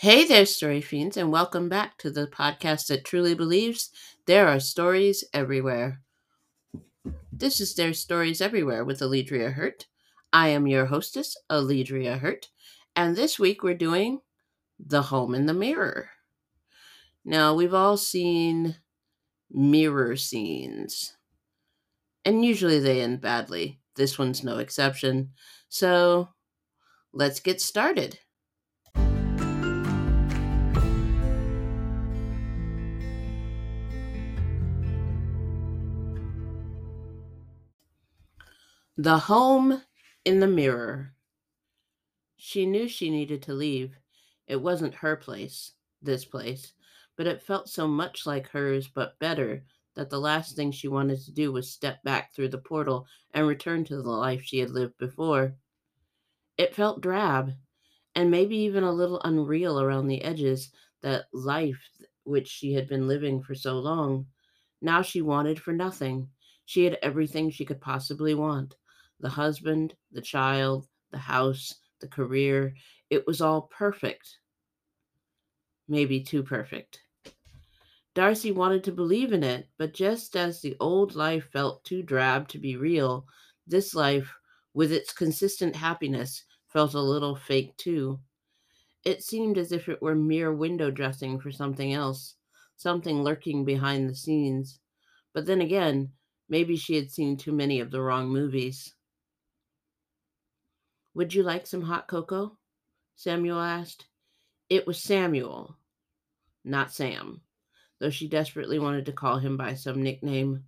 Hey there, story fiends, and welcome back to the podcast that truly believes there are stories everywhere. This is There's Stories Everywhere with Alledria Hurt. I am your hostess, Alledria Hurt, and this week we're doing The Home in the Mirror. Now, we've all seen mirror scenes, and usually they end badly. This one's no exception. So, let's get started. The home in the mirror. She knew she needed to leave. It wasn't her place, this place, but it felt so much like hers, but better, that the last thing she wanted to do was step back through the portal and return to the life she had lived before. It felt drab, and maybe even a little unreal around the edges, that life which she had been living for so long. Now she wanted for nothing. She had everything she could possibly want the husband, the child, the house, the career. It was all perfect. Maybe too perfect. Darcy wanted to believe in it, but just as the old life felt too drab to be real, this life, with its consistent happiness, felt a little fake too. It seemed as if it were mere window dressing for something else, something lurking behind the scenes. But then again, maybe she had seen too many of the wrong movies. Would you like some hot cocoa? Samuel asked. It was Samuel, not Sam, though she desperately wanted to call him by some nickname.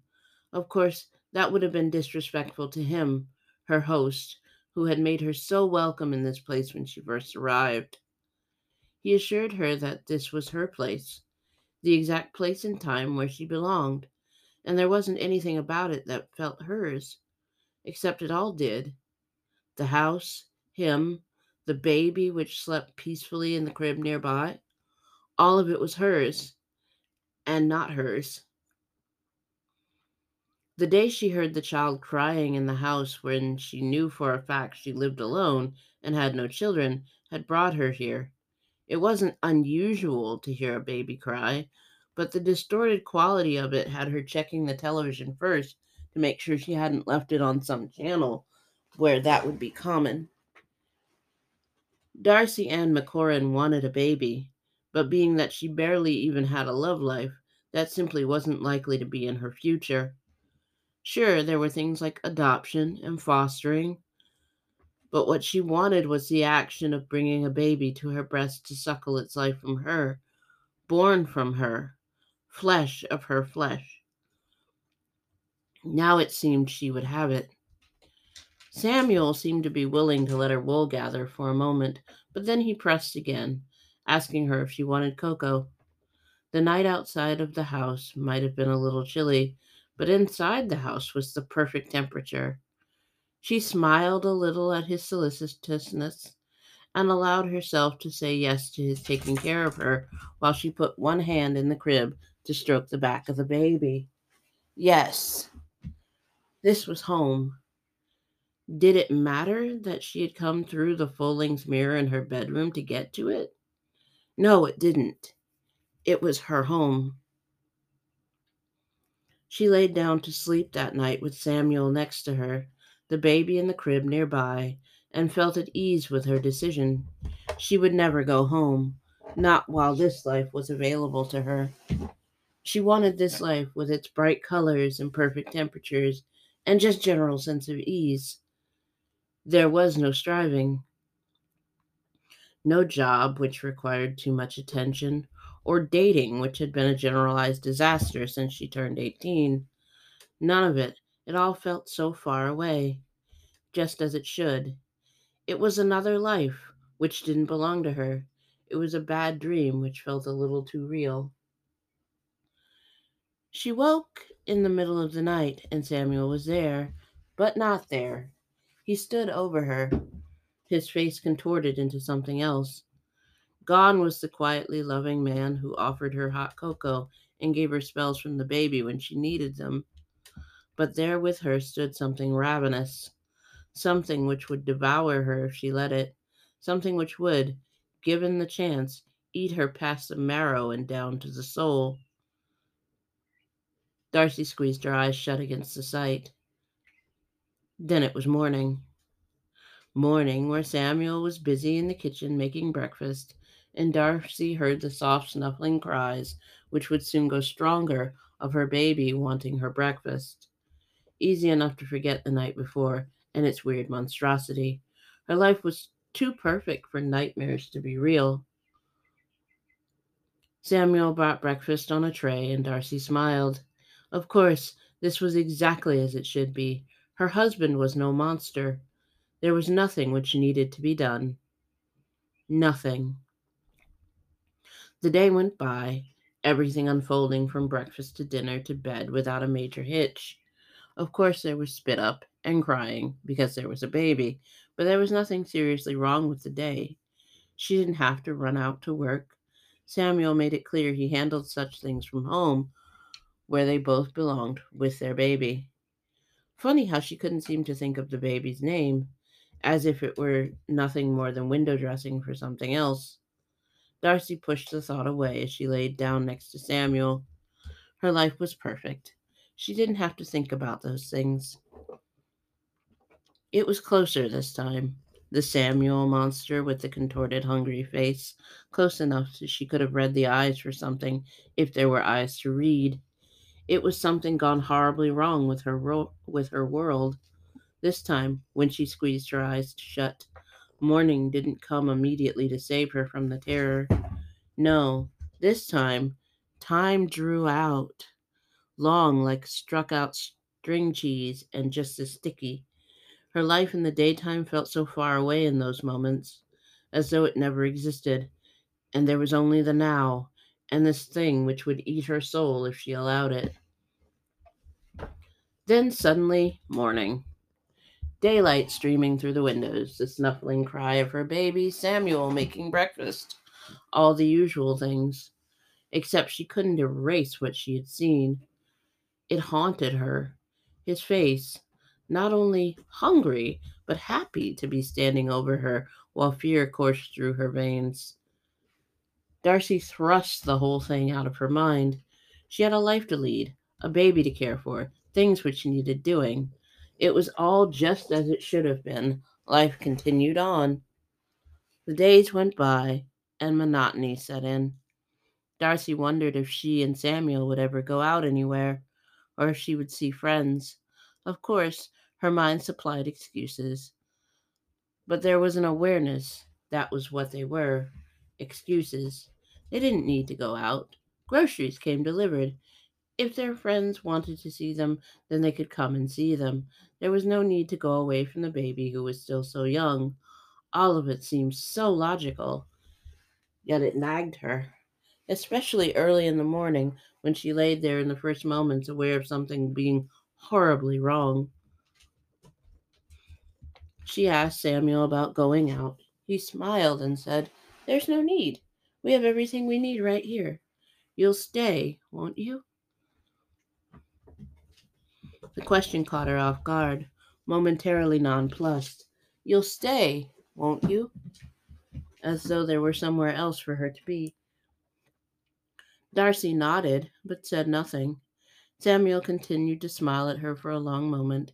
Of course, that would have been disrespectful to him, her host, who had made her so welcome in this place when she first arrived. He assured her that this was her place, the exact place and time where she belonged, and there wasn't anything about it that felt hers, except it all did the house, him, the baby which slept peacefully in the crib nearby. All of it was hers and not hers. The day she heard the child crying in the house when she knew for a fact she lived alone and had no children had brought her here. It wasn't unusual to hear a baby cry, but the distorted quality of it had her checking the television first to make sure she hadn't left it on some channel where that would be common. Darcy Ann McCorrin wanted a baby, but being that she barely even had a love life, that simply wasn't likely to be in her future. Sure, there were things like adoption and fostering, but what she wanted was the action of bringing a baby to her breast to suckle its life from her, born from her, flesh of her flesh. Now it seemed she would have it. Samuel seemed to be willing to let her wool gather for a moment, but then he pressed again, asking her if she wanted cocoa. The night outside of the house might have been a little chilly, but inside the house was the perfect temperature. She smiled a little at his solicitousness and allowed herself to say yes to his taking care of her while she put one hand in the crib to stroke the back of the baby. Yes, this was home. Did it matter that she had come through the full length mirror in her bedroom to get to it? No, it didn't. It was her home. She laid down to sleep that night with Samuel next to her, the baby in the crib nearby, and felt at ease with her decision. She would never go home, not while this life was available to her. She wanted this life with its bright colors and perfect temperatures and just general sense of ease. There was no striving, no job which required too much attention, or dating which had been a generalized disaster since she turned 18. None of it. It all felt so far away, just as it should. It was another life which didn't belong to her. It was a bad dream which felt a little too real. She woke in the middle of the night, and Samuel was there, but not there. He stood over her, his face contorted into something else. Gone was the quietly loving man who offered her hot cocoa and gave her spells from the baby when she needed them. But there with her stood something ravenous, something which would devour her if she let it, something which would, given the chance, eat her past the marrow and down to the soul. Darcy squeezed her eyes shut against the sight. Then it was morning. Morning, where Samuel was busy in the kitchen making breakfast, and Darcy heard the soft snuffling cries, which would soon go stronger, of her baby wanting her breakfast. Easy enough to forget the night before and its weird monstrosity. Her life was too perfect for nightmares to be real. Samuel brought breakfast on a tray, and Darcy smiled. Of course, this was exactly as it should be. Her husband was no monster. There was nothing which needed to be done. Nothing. The day went by, everything unfolding from breakfast to dinner to bed without a major hitch. Of course, there was spit up and crying because there was a baby, but there was nothing seriously wrong with the day. She didn't have to run out to work. Samuel made it clear he handled such things from home, where they both belonged with their baby. Funny how she couldn't seem to think of the baby's name, as if it were nothing more than window dressing for something else. Darcy pushed the thought away as she laid down next to Samuel. Her life was perfect. She didn't have to think about those things. It was closer this time. The Samuel monster with the contorted, hungry face, close enough that she could have read the eyes for something if there were eyes to read. It was something gone horribly wrong with her ro- with her world. This time, when she squeezed her eyes shut, morning didn't come immediately to save her from the terror. No, this time, time drew out, long like struck out string cheese and just as sticky. Her life in the daytime felt so far away in those moments, as though it never existed, and there was only the now, and this thing which would eat her soul if she allowed it. Then suddenly, morning. Daylight streaming through the windows, the snuffling cry of her baby, Samuel making breakfast, all the usual things, except she couldn't erase what she had seen. It haunted her. His face, not only hungry, but happy to be standing over her while fear coursed through her veins. Darcy thrust the whole thing out of her mind. She had a life to lead, a baby to care for, things which needed doing. It was all just as it should have been. Life continued on. The days went by, and monotony set in. Darcy wondered if she and Samuel would ever go out anywhere, or if she would see friends. Of course, her mind supplied excuses. But there was an awareness that was what they were excuses. They didn't need to go out. Groceries came delivered. If their friends wanted to see them, then they could come and see them. There was no need to go away from the baby who was still so young. All of it seemed so logical, yet it nagged her, especially early in the morning when she laid there in the first moments aware of something being horribly wrong. She asked Samuel about going out. He smiled and said, There's no need. We have everything we need right here. You'll stay, won't you? The question caught her off guard, momentarily nonplussed. You'll stay, won't you? As though there were somewhere else for her to be. Darcy nodded, but said nothing. Samuel continued to smile at her for a long moment,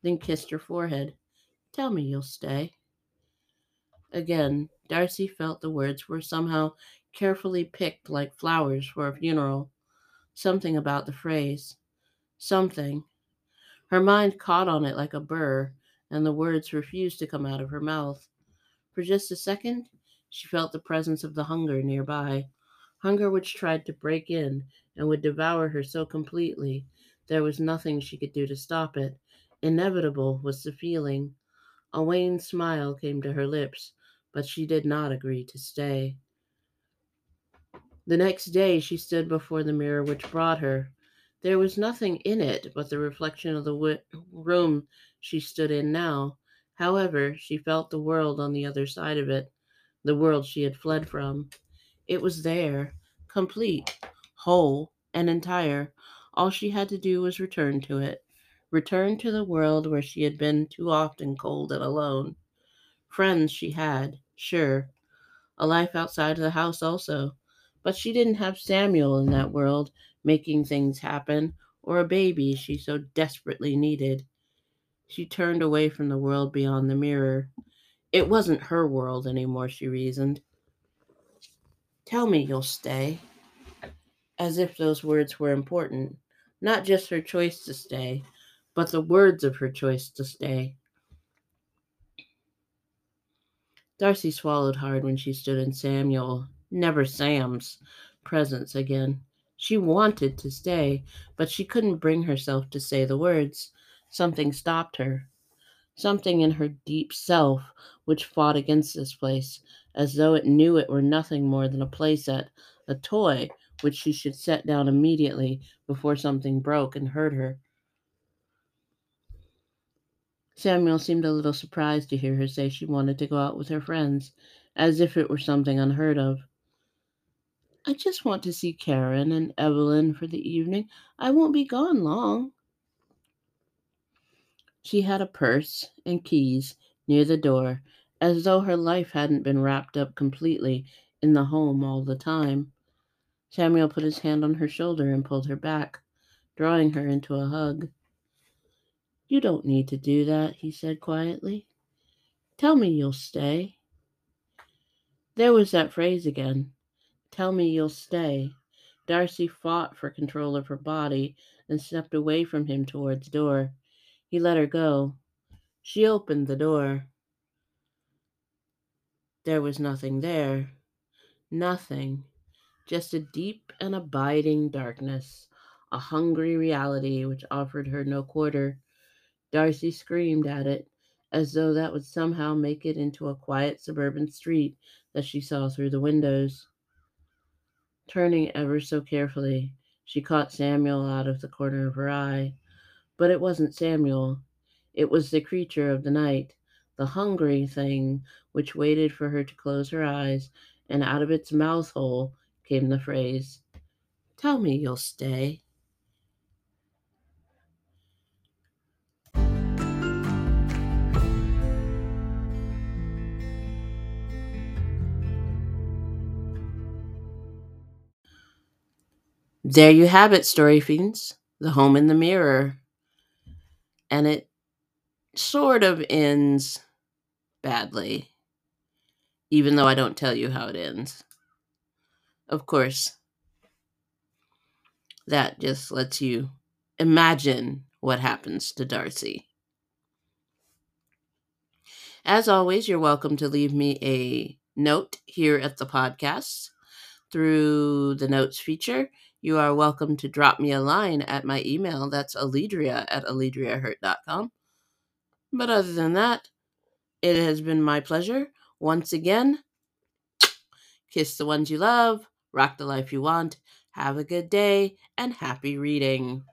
then kissed her forehead. Tell me you'll stay. Again, Darcy felt the words were somehow carefully picked like flowers for a funeral. Something about the phrase. Something. Her mind caught on it like a burr, and the words refused to come out of her mouth. For just a second, she felt the presence of the hunger nearby, hunger which tried to break in and would devour her so completely there was nothing she could do to stop it. Inevitable was the feeling. A wan smile came to her lips, but she did not agree to stay. The next day she stood before the mirror which brought her. There was nothing in it but the reflection of the w- room she stood in now. However, she felt the world on the other side of it, the world she had fled from. It was there, complete, whole, and entire. All she had to do was return to it return to the world where she had been too often cold and alone. Friends she had, sure. a life outside of the house also. But she didn't have Samuel in that world, making things happen, or a baby she so desperately needed. She turned away from the world beyond the mirror. It wasn't her world anymore, she reasoned. Tell me you'll stay. As if those words were important. Not just her choice to stay, but the words of her choice to stay. Darcy swallowed hard when she stood in Samuel, never Sam's, presence again. She wanted to stay, but she couldn't bring herself to say the words. Something stopped her. Something in her deep self which fought against this place, as though it knew it were nothing more than a playset, a toy which she should set down immediately before something broke and hurt her. Samuel seemed a little surprised to hear her say she wanted to go out with her friends, as if it were something unheard of. I just want to see Karen and Evelyn for the evening. I won't be gone long. She had a purse and keys near the door, as though her life hadn't been wrapped up completely in the home all the time. Samuel put his hand on her shoulder and pulled her back, drawing her into a hug. You don't need to do that, he said quietly. Tell me you'll stay. There was that phrase again. Tell me you'll stay. Darcy fought for control of her body and stepped away from him towards the door. He let her go. She opened the door. There was nothing there. Nothing. Just a deep and abiding darkness, a hungry reality which offered her no quarter. Darcy screamed at it, as though that would somehow make it into a quiet suburban street that she saw through the windows. Turning ever so carefully, she caught Samuel out of the corner of her eye. But it wasn't Samuel. It was the creature of the night, the hungry thing which waited for her to close her eyes, and out of its mouth hole came the phrase, Tell me you'll stay. There you have it, Story Fiends. The Home in the Mirror. And it sort of ends badly, even though I don't tell you how it ends. Of course, that just lets you imagine what happens to Darcy. As always, you're welcome to leave me a note here at the podcast through the notes feature. You are welcome to drop me a line at my email. That's alledria at alledriahurt.com. But other than that, it has been my pleasure. Once again, kiss the ones you love, rock the life you want, have a good day, and happy reading.